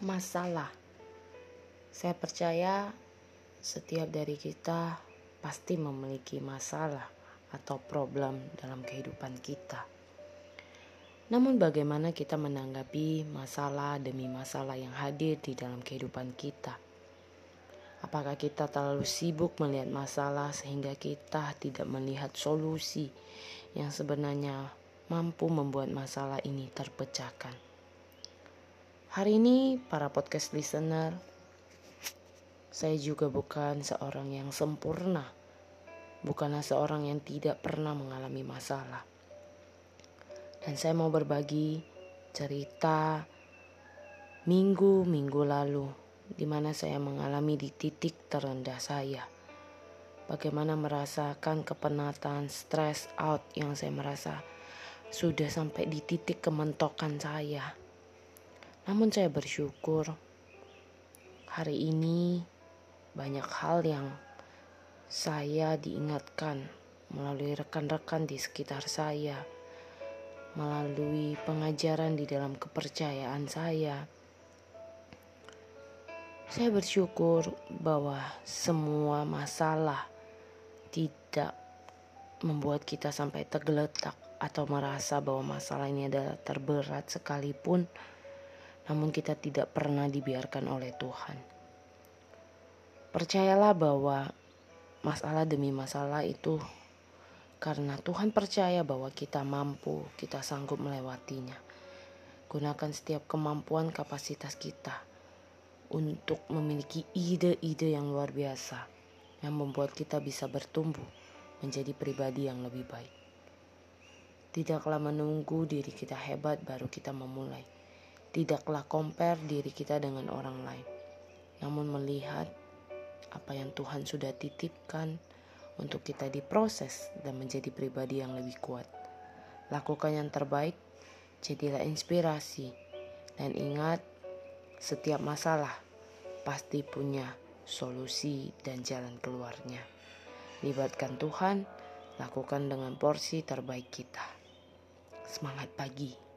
masalah. Saya percaya setiap dari kita pasti memiliki masalah atau problem dalam kehidupan kita. Namun, bagaimana kita menanggapi masalah demi masalah yang hadir di dalam kehidupan kita? Apakah kita terlalu sibuk melihat masalah sehingga kita tidak melihat solusi yang sebenarnya mampu membuat masalah ini terpecahkan? Hari ini para podcast listener, saya juga bukan seorang yang sempurna. Bukanlah seorang yang tidak pernah mengalami masalah. Dan saya mau berbagi cerita minggu-minggu lalu di mana saya mengalami di titik terendah saya. Bagaimana merasakan kepenatan, stress out yang saya merasa sudah sampai di titik kementokan saya namun saya bersyukur hari ini banyak hal yang saya diingatkan melalui rekan-rekan di sekitar saya, melalui pengajaran di dalam kepercayaan saya. Saya bersyukur bahwa semua masalah tidak membuat kita sampai tergeletak atau merasa bahwa masalah ini adalah terberat sekalipun namun kita tidak pernah dibiarkan oleh Tuhan. Percayalah bahwa masalah demi masalah itu karena Tuhan percaya bahwa kita mampu, kita sanggup melewatinya. Gunakan setiap kemampuan kapasitas kita untuk memiliki ide-ide yang luar biasa yang membuat kita bisa bertumbuh menjadi pribadi yang lebih baik. Tidaklah menunggu diri kita hebat baru kita memulai Tidaklah compare diri kita dengan orang lain, namun melihat apa yang Tuhan sudah titipkan untuk kita diproses dan menjadi pribadi yang lebih kuat. Lakukan yang terbaik, jadilah inspirasi, dan ingat setiap masalah pasti punya solusi dan jalan keluarnya. Libatkan Tuhan, lakukan dengan porsi terbaik kita. Semangat pagi!